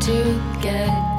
to get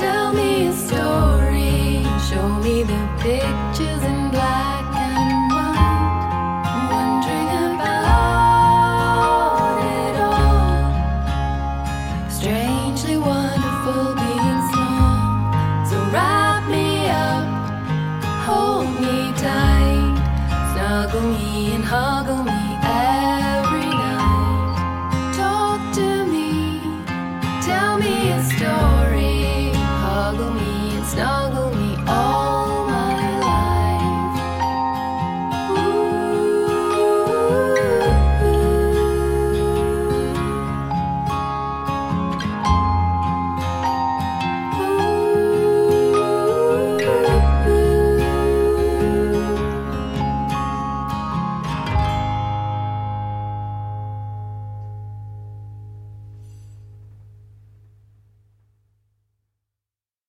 Tell me a story. Show me the pictures in black and white. About it all. Strangely wonderful being. So wrap me up, hold me tight, snuggle me and huggle me.